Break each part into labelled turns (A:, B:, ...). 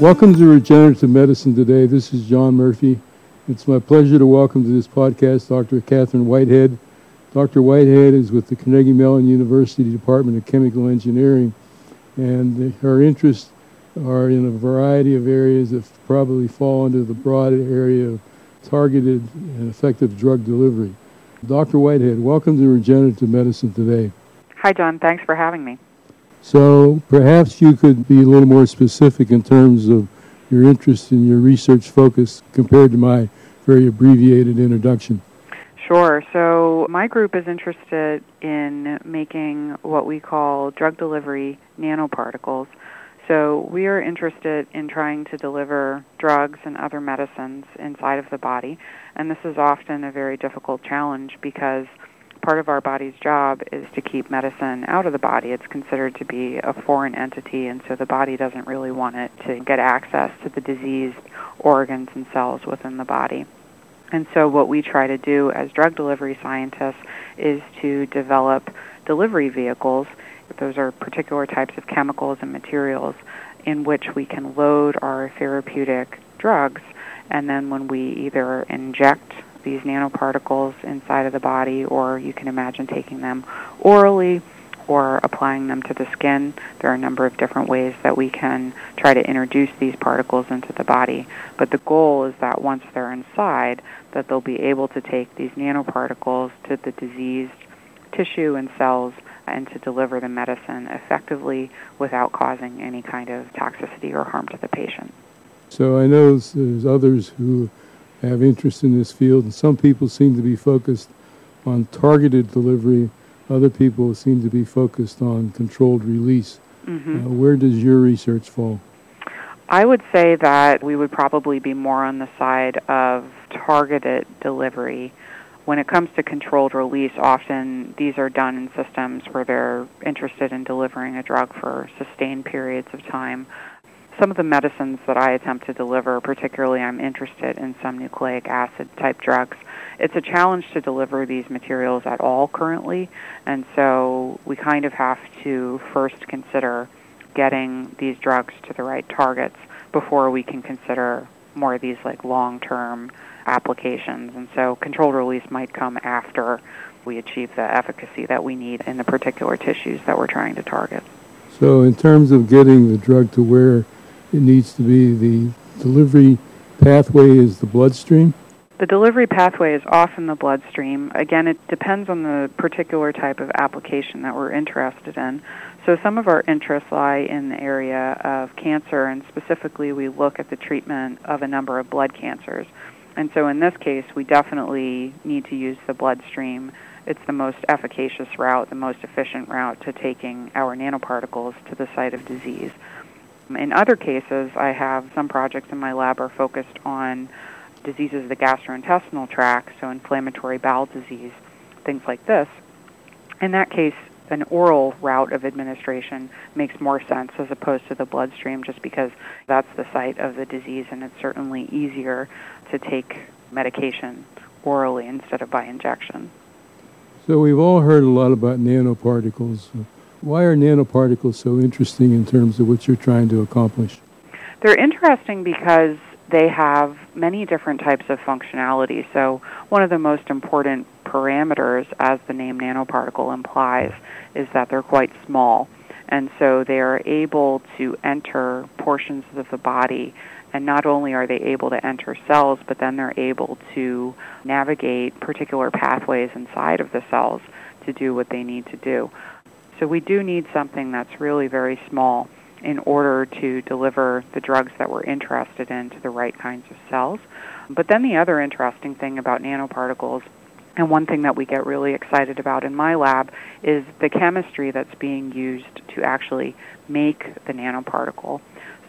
A: Welcome to Regenerative Medicine today. This is John Murphy. It's my pleasure to welcome to this podcast Dr. Kathryn Whitehead. Dr. Whitehead is with the Carnegie Mellon University Department of Chemical Engineering, and her interests are in a variety of areas that probably fall under the broad area of targeted and effective drug delivery. Dr. Whitehead, welcome to Regenerative Medicine today.
B: Hi, John. Thanks for having me.
A: So perhaps you could be a little more specific in terms of your interest and your research focus compared to my very abbreviated introduction.
B: Sure. So my group is interested in making what we call drug delivery nanoparticles. So we are interested in trying to deliver drugs and other medicines inside of the body, and this is often a very difficult challenge because part of our body's job is to keep medicine out of the body. It's considered to be a foreign entity, and so the body doesn't really want it to get access to the diseased organs and cells within the body. And so, what we try to do as drug delivery scientists is to develop delivery vehicles. Those are particular types of chemicals and materials in which we can load our therapeutic drugs, and then when we either inject these nanoparticles inside of the body, or you can imagine taking them orally or applying them to the skin. There are a number of different ways that we can try to introduce these particles into the body. But the goal is that once they're inside, that they'll be able to take these nanoparticles to the diseased tissue and cells and to deliver the medicine effectively without causing any kind of toxicity or harm to the patient.
A: So I know there's others who have interest in this field. And some people seem to be focused on targeted delivery. Other people seem to be focused on controlled release. Mm-hmm. Uh, where does your research fall?
B: I would say that we would probably be more on the side of targeted delivery. When it comes to controlled release, often these are done in systems where they're interested in delivering a drug for sustained periods of time some of the medicines that I attempt to deliver, particularly I'm interested in some nucleic acid type drugs. It's a challenge to deliver these materials at all currently, and so we kind of have to first consider getting these drugs to the right targets before we can consider more of these like long-term applications. And so controlled release might come after we achieve the efficacy that we need in the particular tissues that we're trying to target.
A: So in terms of getting the drug to where it needs to be the delivery pathway is the bloodstream?
B: The delivery pathway is often the bloodstream. Again, it depends on the particular type of application that we're interested in. So some of our interests lie in the area of cancer, and specifically we look at the treatment of a number of blood cancers. And so in this case, we definitely need to use the bloodstream. It's the most efficacious route, the most efficient route to taking our nanoparticles to the site of disease. In other cases, I have some projects in my lab are focused on diseases of the gastrointestinal tract, so inflammatory bowel disease, things like this. In that case, an oral route of administration makes more sense as opposed to the bloodstream just because that's the site of the disease and it's certainly easier to take medication orally instead of by injection.
A: So we've all heard a lot about nanoparticles. Why are nanoparticles so interesting in terms of what you're trying to accomplish?
B: They're interesting because they have many different types of functionality. So, one of the most important parameters, as the name nanoparticle implies, is that they're quite small. And so they are able to enter portions of the body. And not only are they able to enter cells, but then they're able to navigate particular pathways inside of the cells to do what they need to do. So we do need something that's really very small in order to deliver the drugs that we're interested in to the right kinds of cells. But then the other interesting thing about nanoparticles, and one thing that we get really excited about in my lab, is the chemistry that's being used to actually make the nanoparticle.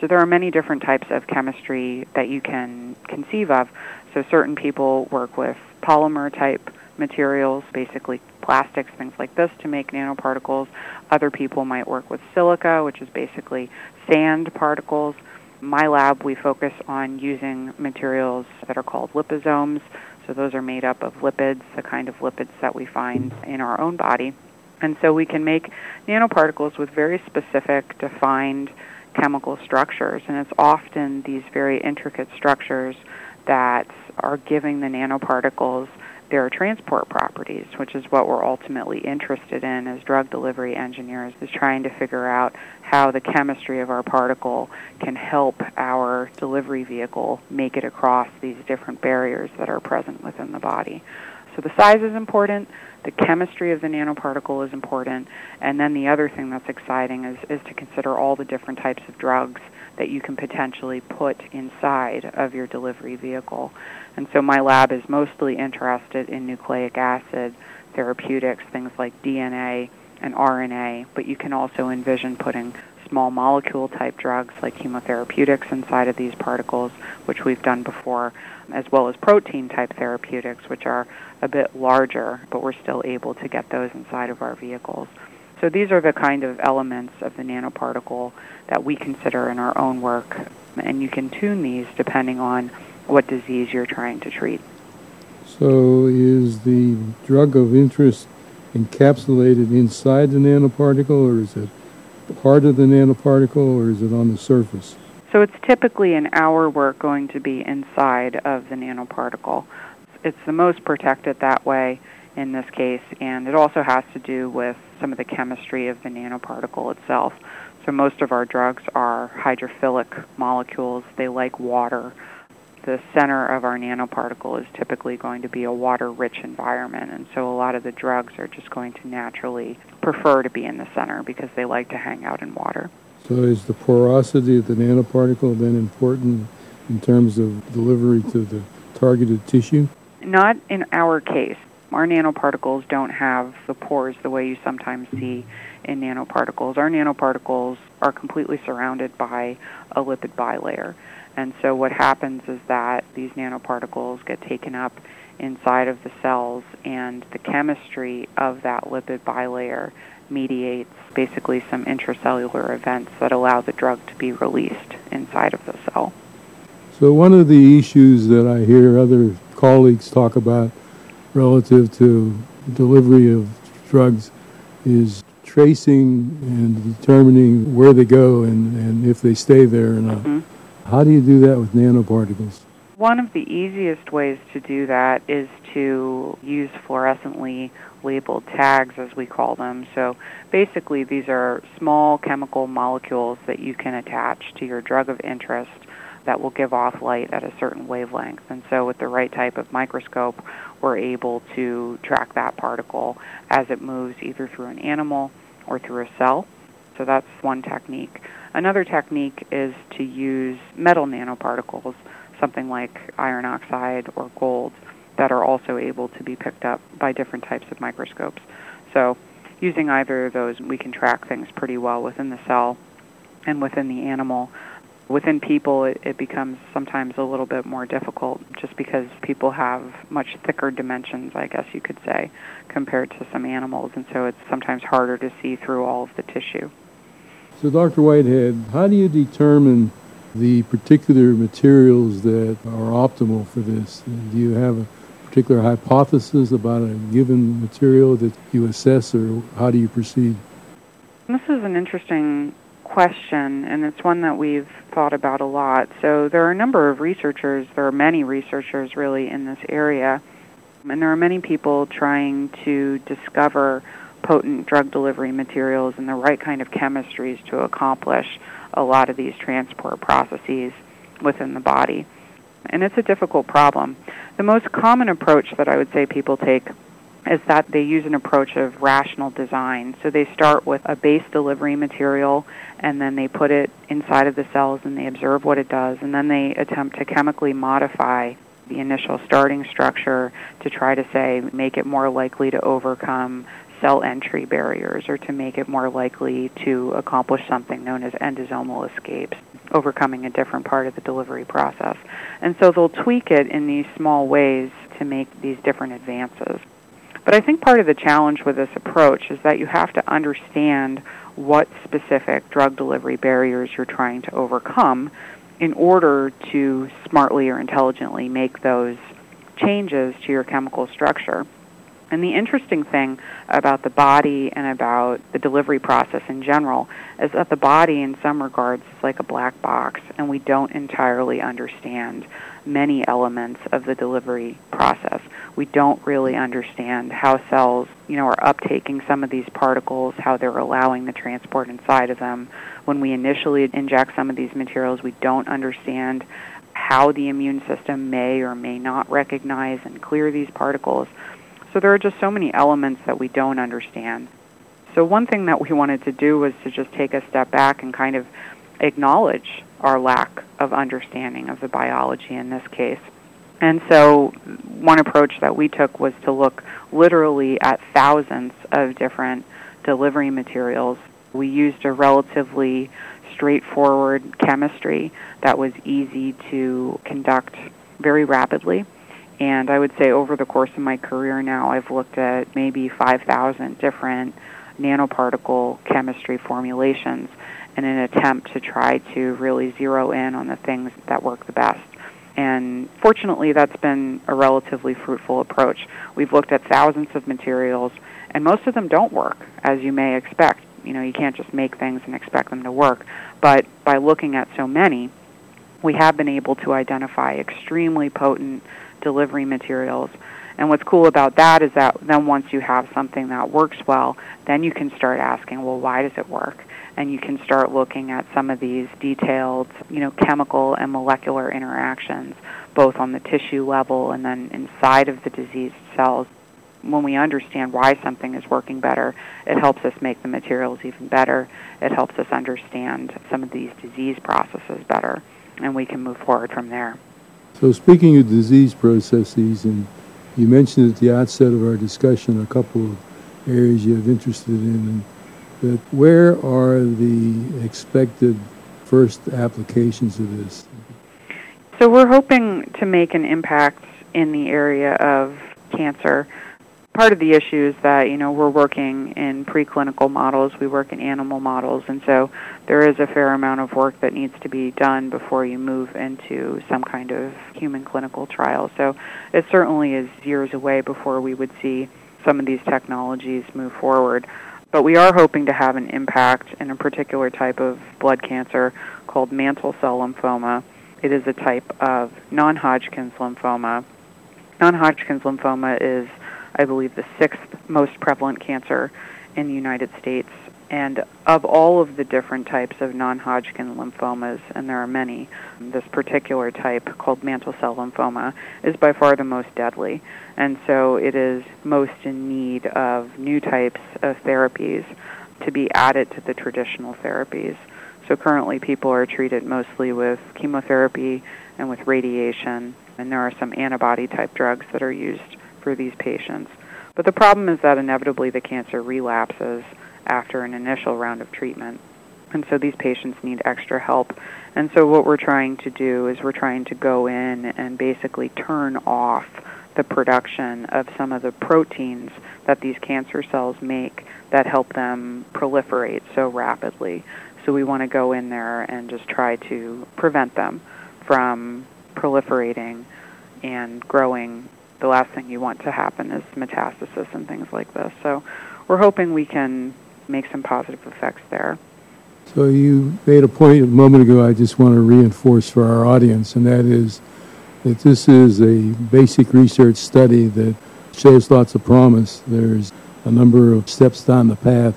B: So there are many different types of chemistry that you can conceive of. So certain people work with polymer type materials, basically plastics, things like this, to make nanoparticles. Other people might work with silica, which is basically sand particles. My lab, we focus on using materials that are called liposomes. So those are made up of lipids, the kind of lipids that we find in our own body. And so we can make nanoparticles with very specific, defined chemical structures. And it's often these very intricate structures that are giving the nanoparticles their transport properties, which is what we're ultimately interested in as drug delivery engineers, is trying to figure out how the chemistry of our particle can help our delivery vehicle make it across these different barriers that are present within the body. So the size is important, the chemistry of the nanoparticle is important, and then the other thing that's exciting is, is to consider all the different types of drugs that you can potentially put inside of your delivery vehicle. And so my lab is mostly interested in nucleic acid therapeutics, things like DNA and RNA, but you can also envision putting small molecule type drugs like chemotherapeutics inside of these particles, which we've done before, as well as protein type therapeutics, which are a bit larger, but we're still able to get those inside of our vehicles. So these are the kind of elements of the nanoparticle that we consider in our own work, and you can tune these depending on what disease you're trying to treat.
A: So is the drug of interest encapsulated inside the nanoparticle, or is it part of the nanoparticle, or is it on the surface?
B: So it's typically in our work going to be inside of the nanoparticle. It's the most protected that way in this case, and it also has to do with some of the chemistry of the nanoparticle itself. So most of our drugs are hydrophilic molecules. They like water. The center of our nanoparticle is typically going to be a water-rich environment, and so a lot of the drugs are just going to naturally prefer to be in the center because they like to hang out in water.
A: So is the porosity of the nanoparticle then important in terms of delivery to the targeted tissue?
B: Not in our case. Our nanoparticles don't have the pores the way you sometimes see in nanoparticles. Our nanoparticles are completely surrounded by a lipid bilayer. And so what happens is that these nanoparticles get taken up inside of the cells and the chemistry of that lipid bilayer mediates basically some intracellular events that allow the drug to be released inside of the cell.
A: So one of the issues that I hear other colleagues talk about relative to delivery of drugs is tracing and determining where they go and, and if they stay there or not. Mm-hmm. How do you do that with nanoparticles?
B: One of the easiest ways to do that is to use fluorescently labeled tags, as we call them. So basically, these are small chemical molecules that you can attach to your drug of interest that will give off light at a certain wavelength. And so, with the right type of microscope, we're able to track that particle as it moves either through an animal or through a cell. So, that's one technique. Another technique is to use metal nanoparticles, something like iron oxide or gold, that are also able to be picked up by different types of microscopes. So, using either of those, we can track things pretty well within the cell and within the animal within people, it, it becomes sometimes a little bit more difficult just because people have much thicker dimensions, I guess you could say, compared to some animals, and so it's sometimes harder to see through all of the tissue.
A: So, Dr. Whitehead, how do you determine the particular materials that are optimal for this? Do you have a particular hypothesis about a given material that you assess, or how do you proceed?
B: This is an interesting question, and it's one that we've thought about a lot. So there are a number of researchers, there are many researchers really in this area, and there are many people trying to discover potent drug delivery materials and the right kind of chemistries to accomplish a lot of these transport processes within the body. And it's a difficult problem. The most common approach that I would say people take is that they use an approach of rational design. So they start with a base delivery material and then they put it inside of the cells and they observe what it does and then they attempt to chemically modify the initial starting structure to try to say make it more likely to overcome cell entry barriers or to make it more likely to accomplish something known as endosomal escapes, overcoming a different part of the delivery process. And so they'll tweak it in these small ways to make these different advances. But I think part of the challenge with this approach is that you have to understand what specific drug delivery barriers you're trying to overcome in order to smartly or intelligently make those changes to your chemical structure. And the interesting thing about the body and about the delivery process in general is that the body, in some regards, is like a black box, and we don't entirely understand many elements of the delivery process. We don't really understand how cells, you know, are uptaking some of these particles, how they're allowing the transport inside of them. When we initially inject some of these materials, we don't understand how the immune system may or may not recognize and clear these particles. So there are just so many elements that we don't understand. So one thing that we wanted to do was to just take a step back and kind of acknowledge our lack of understanding of the biology in this case. And so one approach that we took was to look literally at thousands of different delivery materials. We used a relatively straightforward chemistry that was easy to conduct very rapidly. And I would say over the course of my career now, I've looked at maybe 5,000 different nanoparticle chemistry formulations in an attempt to try to really zero in on the things that work the best. And fortunately, that's been a relatively fruitful approach. We've looked at thousands of materials, and most of them don't work, as you may expect. You know, you can't just make things and expect them to work. But by looking at so many, we have been able to identify extremely potent delivery materials. And what's cool about that is that then once you have something that works well, then you can start asking, well, why does it work? And you can start looking at some of these detailed, you know, chemical and molecular interactions, both on the tissue level and then inside of the diseased cells. When we understand why something is working better, it helps us make the materials even better. It helps us understand some of these disease processes better, and we can move forward from there.
A: So, speaking of disease processes, and you mentioned at the outset of our discussion a couple of areas you have interested in but where are the expected first applications of this?
B: So we're hoping to make an impact in the area of cancer. Part of the issue is that, you know, we're working in preclinical models, we work in animal models, and so there is a fair amount of work that needs to be done before you move into some kind of human clinical trial. So it certainly is years away before we would see some of these technologies move forward. But we are hoping to have an impact in a particular type of blood cancer called mantle cell lymphoma. It is a type of non Hodgkin's lymphoma. Non Hodgkin's lymphoma is, I believe, the sixth most prevalent cancer in the United States. And of all of the different types of non Hodgkin lymphomas, and there are many, this particular type called mantle cell lymphoma is by far the most deadly and so it is most in need of new types of therapies to be added to the traditional therapies. So currently people are treated mostly with chemotherapy and with radiation, and there are some antibody type drugs that are used for these patients. But the problem is that inevitably the cancer relapses after an initial round of treatment. And so these patients need extra help. And so what we're trying to do is we're trying to go in and basically turn off the production of some of the proteins that these cancer cells make that help them proliferate so rapidly. So we want to go in there and just try to prevent them from proliferating and growing. The last thing you want to happen is metastasis and things like this. So we're hoping we can make some positive effects there.
A: So you made a point a moment ago I just want to reinforce for our audience, and that is that this is a basic research study that shows lots of promise. There's a number of steps down the path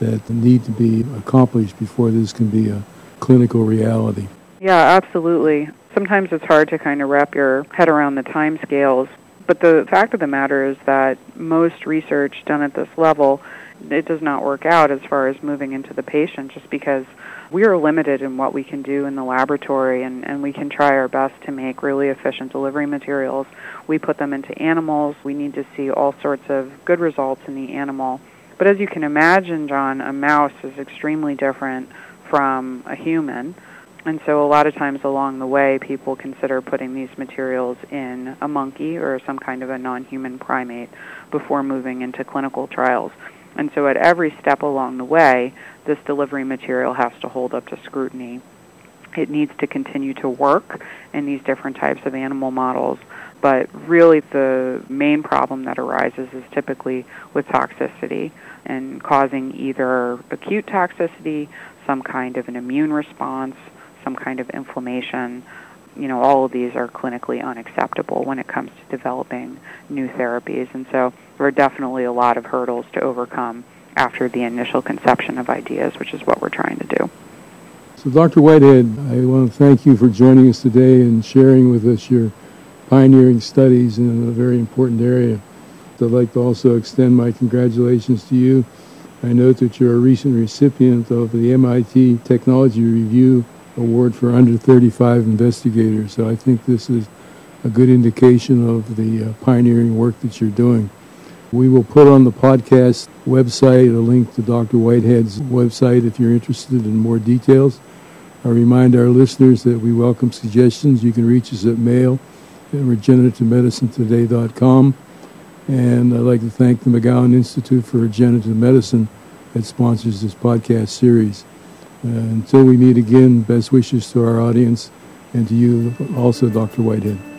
A: that need to be accomplished before this can be a clinical reality.
B: Yeah, absolutely. Sometimes it's hard to kind of wrap your head around the time scales, but the fact of the matter is that most research done at this level it does not work out as far as moving into the patient just because we are limited in what we can do in the laboratory and, and we can try our best to make really efficient delivery materials. We put them into animals. We need to see all sorts of good results in the animal. But as you can imagine, John, a mouse is extremely different from a human. And so a lot of times along the way, people consider putting these materials in a monkey or some kind of a non-human primate before moving into clinical trials. And so at every step along the way, this delivery material has to hold up to scrutiny. it needs to continue to work in these different types of animal models. But really, the main problem that arises is typically with toxicity and causing either acute toxicity, some kind of an immune response, some kind of inflammation. You know, all of these are clinically unacceptable when it comes to developing new therapies. And so there are definitely a lot of hurdles to overcome after the initial conception of ideas, which is what we're trying to do.
A: So, Dr. Whitehead, I want to thank you for joining us today and sharing with us your pioneering studies in a very important area. I'd like to also extend my congratulations to you. I note that you're a recent recipient of the MIT Technology Review Award for under 35 investigators. So I think this is a good indication of the uh, pioneering work that you're doing. We will put on the podcast website a link to Dr. Whitehead's website if you're interested in more details. I remind our listeners that we welcome suggestions. You can reach us at mail at regenerativemedicinetoday.com. And I'd like to thank the McGowan Institute for Regenerative Medicine that sponsors this podcast series. Uh, until we meet again, best wishes to our audience and to you also, Dr. Whitehead.